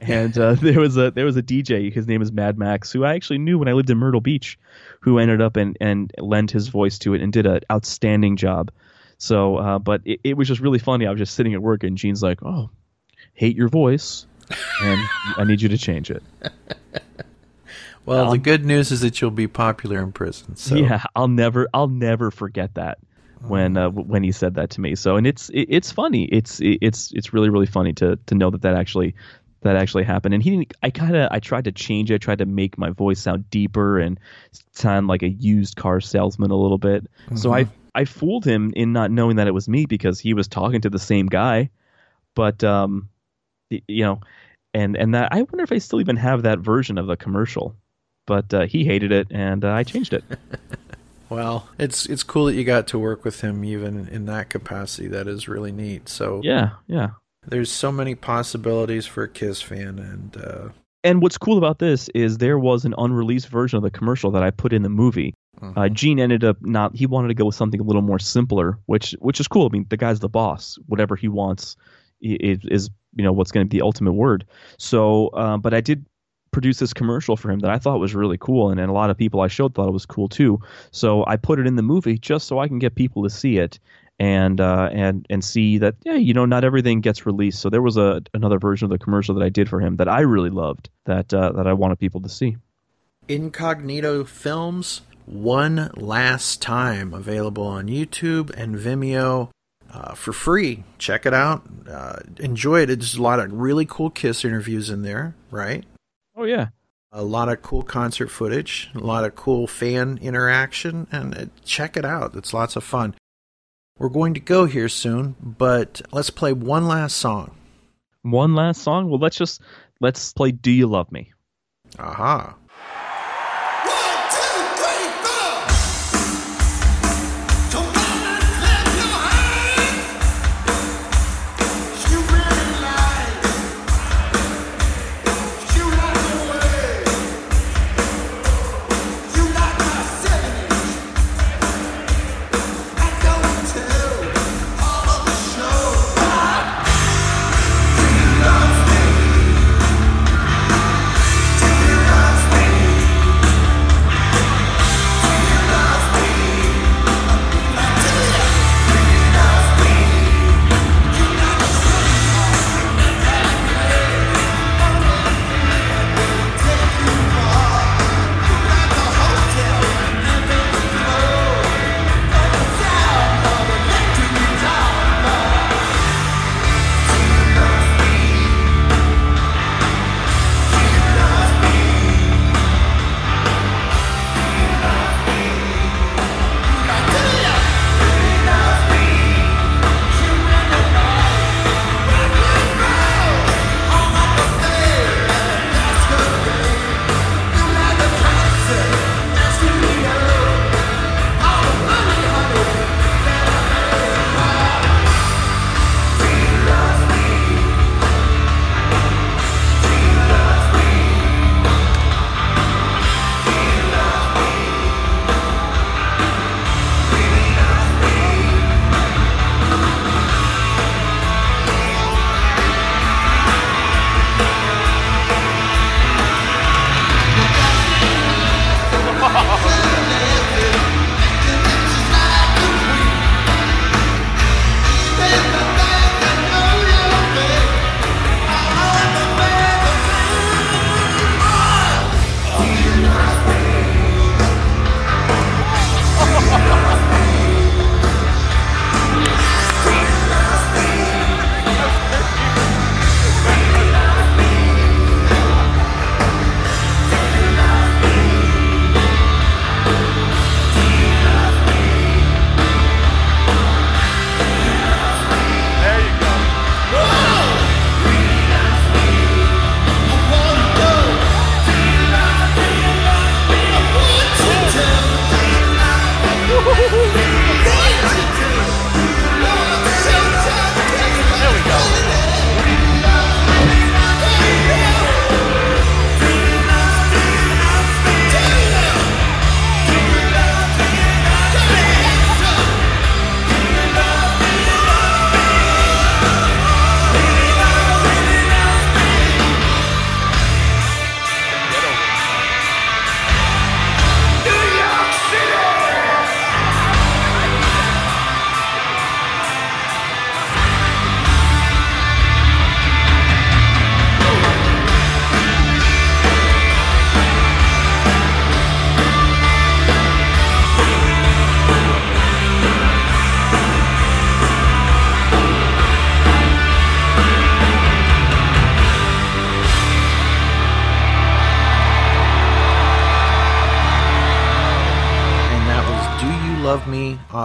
And uh, <laughs> there was a there was a DJ, his name is Mad Max, who I actually knew when I lived in Myrtle Beach, who ended up and and lent his voice to it and did an outstanding job. So, uh, but it, it was just really funny. I was just sitting at work, and Gene's like, "Oh, hate your voice, and I need you to change it." <laughs> Well, um, the good news is that you'll be popular in prison. So. Yeah, I'll never, I'll never forget that when uh, when he said that to me. So, and it's it, it's funny. It's it's it's really really funny to to know that that actually that actually happened. And he didn't. I kind of I tried to change it. I tried to make my voice sound deeper and sound like a used car salesman a little bit. Mm-hmm. So I I fooled him in not knowing that it was me because he was talking to the same guy. But um, you know, and and that I wonder if I still even have that version of the commercial. But uh, he hated it, and uh, I changed it. <laughs> well, it's it's cool that you got to work with him even in that capacity. That is really neat. So yeah, yeah. There's so many possibilities for a Kiss fan, and uh... and what's cool about this is there was an unreleased version of the commercial that I put in the movie. Uh-huh. Uh, Gene ended up not. He wanted to go with something a little more simpler, which which is cool. I mean, the guy's the boss. Whatever he wants is, is you know what's going to be the ultimate word. So, uh, but I did produce this commercial for him that I thought was really cool, and, and a lot of people I showed thought it was cool too. So I put it in the movie just so I can get people to see it and uh, and and see that yeah you know not everything gets released. So there was a another version of the commercial that I did for him that I really loved that uh, that I wanted people to see. Incognito Films, one last time available on YouTube and Vimeo. Uh, for free. Check it out. Uh, enjoy it. There's a lot of really cool Kiss interviews in there, right? Oh, yeah. A lot of cool concert footage, a lot of cool fan interaction, and uh, check it out. It's lots of fun. We're going to go here soon, but let's play one last song. One last song? Well, let's just let's play Do You Love Me? Aha.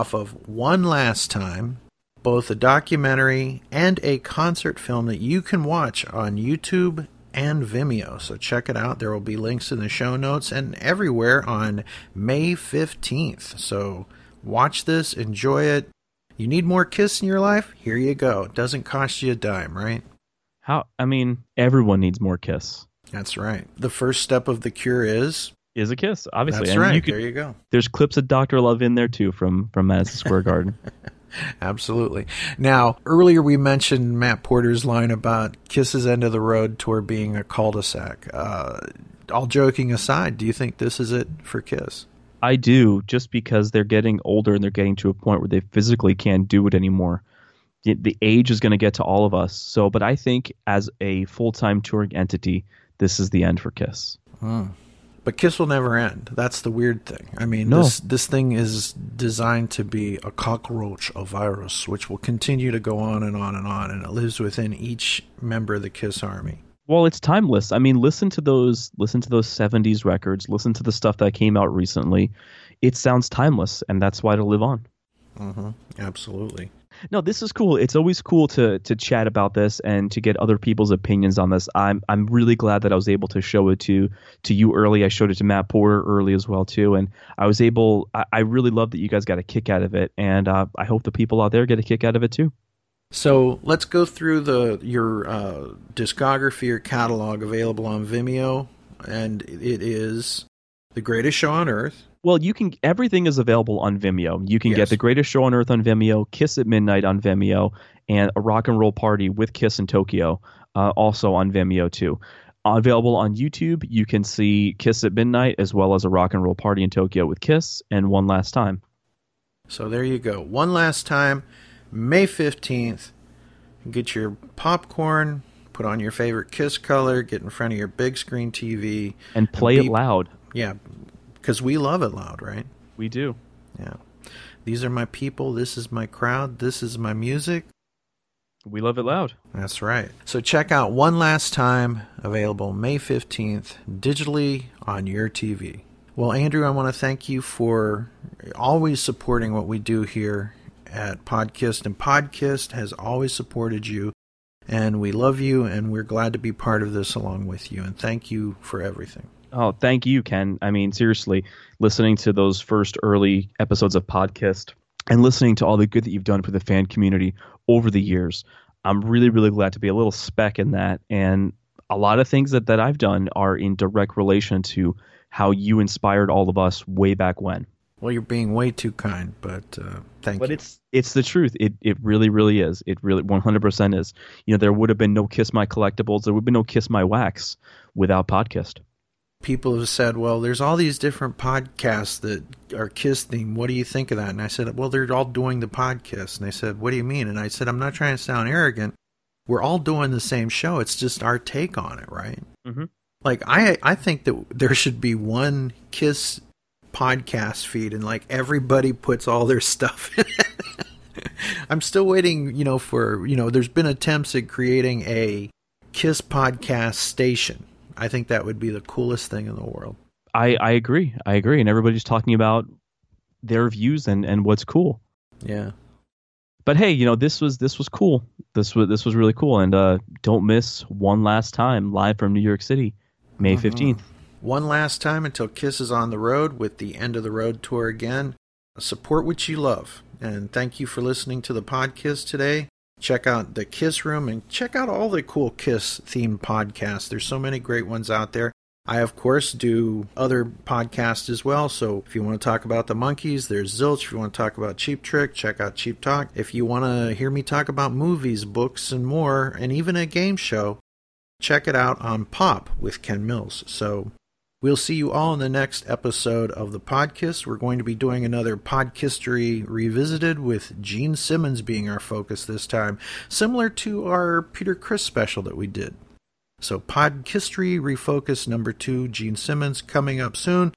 Off of One Last Time, both a documentary and a concert film that you can watch on YouTube and Vimeo. So check it out. There will be links in the show notes and everywhere on May 15th. So watch this, enjoy it. You need more Kiss in your life? Here you go. It doesn't cost you a dime, right? How? I mean, everyone needs more Kiss. That's right. The first step of the cure is is a kiss, obviously. That's And right. you could- there you go. There's clips of Doctor Love in there too from from Madison Square Garden. <laughs> Absolutely. Now, earlier we mentioned Matt Porter's line about Kiss's End of the Road tour being a cul-de-sac. Uh, all joking aside, do you think this is it for Kiss? I do, just because they're getting older and they're getting to a point where they physically can't do it anymore. The, the age is going to get to all of us. So, but I think as a full time touring entity, this is the end for Kiss. Hmm. But Kiss will never end. That's the weird thing. I mean, No. this this thing is designed to be a cockroach, a virus, which will continue to go on and on and on, and it lives within each member of the Kiss army. Well, it's timeless. I mean, listen to those listen to those 70s records, listen to the stuff that came out recently. It sounds timeless and that's why it'll live on. hmm Absolutely. No, this is cool. It's always cool to to chat about this and to get other people's opinions on this. I'm I'm really glad that I was able to show it to to you early. I showed it to Matt Porter early as well too, and I was able. I, I really love that you guys got a kick out of it, and uh, I hope the people out there get a kick out of it too. So let's go through the your uh, discography or catalog available on Vimeo, and it is the greatest show on earth. Well, you can everything is available on Vimeo. You can Yes. get the greatest show on earth on Vimeo, Kiss at Midnight on Vimeo, and a rock and roll party with Kiss in Tokyo, uh, also on Vimeo too. Available on YouTube, you can see Kiss at Midnight as well as a rock and roll party in Tokyo with Kiss and one last time. So there you go. One last time, May fifteenth. Get your popcorn, put on your favorite Kiss color, get in front of your big screen TV, And play it be- loud. Yeah, because we love it loud, right? We do. Yeah. These are my people. This is my crowd. This is my music. We love it loud. That's right. So check out One Last Time, available May 15th, digitally on your TV. Well, Andrew, I want to thank you for always supporting what we do here at Podkiss, and Podkiss has always supported you. And we love you, and we're glad to be part of this along with you. And thank you for everything. Oh, thank you, Ken. I mean, seriously, listening to those first early episodes of podcast and listening to all the good that you've done for the fan community over the years, I'm really, really glad to be a little speck in that. And a lot of things that, that I've done are in direct relation to how you inspired all of us way back when. Well, you're being way too kind, but uh, thank But you. it's it's the truth. It it really really is. It really 100% is. You know, there would have been no Kiss My Collectibles. There would have been no Kiss My Wax without podcast. People have said, well, there's all these different podcasts that are Kiss themed. What do you think of that? And I said, well, they're all doing the podcast. And they said, what do you mean? And I said, I'm not trying to sound arrogant. We're all doing the same show. It's just our take on it, right? Mm-hmm. Like I, I think that there should be one Kiss podcast feed, and like everybody puts all their stuff <laughs> in it. I'm still waiting, you know, for you know. There's been attempts at creating a Kiss podcast station. I think that would be the coolest thing in the world. I, I agree. I agree. And everybody's talking about their views and, and what's cool. Yeah. But hey, you know, this was this was cool. This was this was really cool. And uh, don't miss one last time live from New York City, May Uh-huh. 15th. One last time until Kiss is on the road with the end of the road tour again. Support what you love. And thank you for listening to the podcast today. Check out the Kiss Room and check out all the cool Kiss themed podcasts. There's so many great ones out there. I, of course, do other podcasts as well. So if you want to talk about the Monkees, there's Zilch. If you want to talk about Cheap Trick, check out Cheap Talk. If you want to hear me talk about movies, books, and more, and even a game show, check it out on Pop with Ken Mills. So we'll see you all in the next episode of the podcast. We're going to be doing another Podkistory Revisited with Gene Simmons being our focus this time, similar to our Peter Criss special that we did. So Podkistory Refocus number two, Gene Simmons, coming up soon.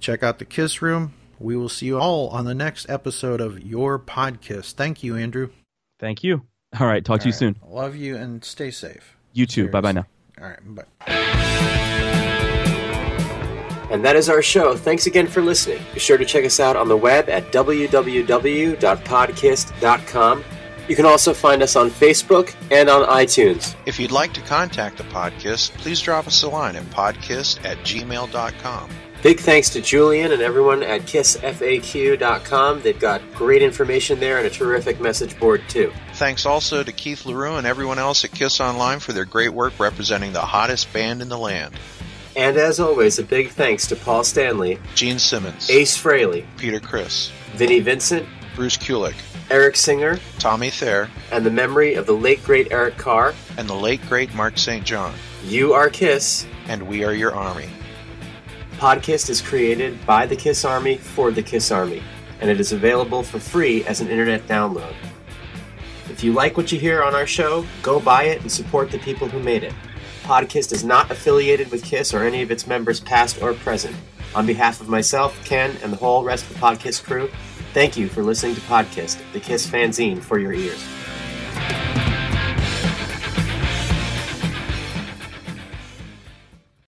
Check out the Kiss Room. We will see you all on the next episode of Your Podcast. Thank you, Andrew. Thank you. All right. Talk to you soon. Love you and stay safe. You too. Bye bye now. All right. Bye. And that is our show. Thanks again for listening. Be sure to check us out on the web at www.podkiss.com. You can also find us on Facebook and on iTunes. If you'd like to contact the podcast, please drop us a line at podcast at gmail.com. Big thanks to Julian and everyone at kissfaq.com. They've got great information there and a terrific message board, too. Thanks also to Keith LaRue and everyone else at Kiss Online for their great work representing the hottest band in the land. And as always, a big thanks to Paul Stanley, Gene Simmons, Ace Frehley, Peter Criss, Vinnie Vincent, Bruce Kulick, Eric Singer, Tommy Thayer, and the memory of the late great Eric Carr, and the late great Mark St. John. You are Kiss, and we are your army. Podkiss is created by the Kiss Army for the Kiss Army, and it is available for free as an internet download. If you like what you hear on our show, go buy it and support the people who made it. Podkiss is not affiliated with Kiss or any of its members, past or present. On behalf of myself, Ken, and the whole rest of the Podkiss crew, thank you for listening to Podkiss, the Kiss fanzine for your ears.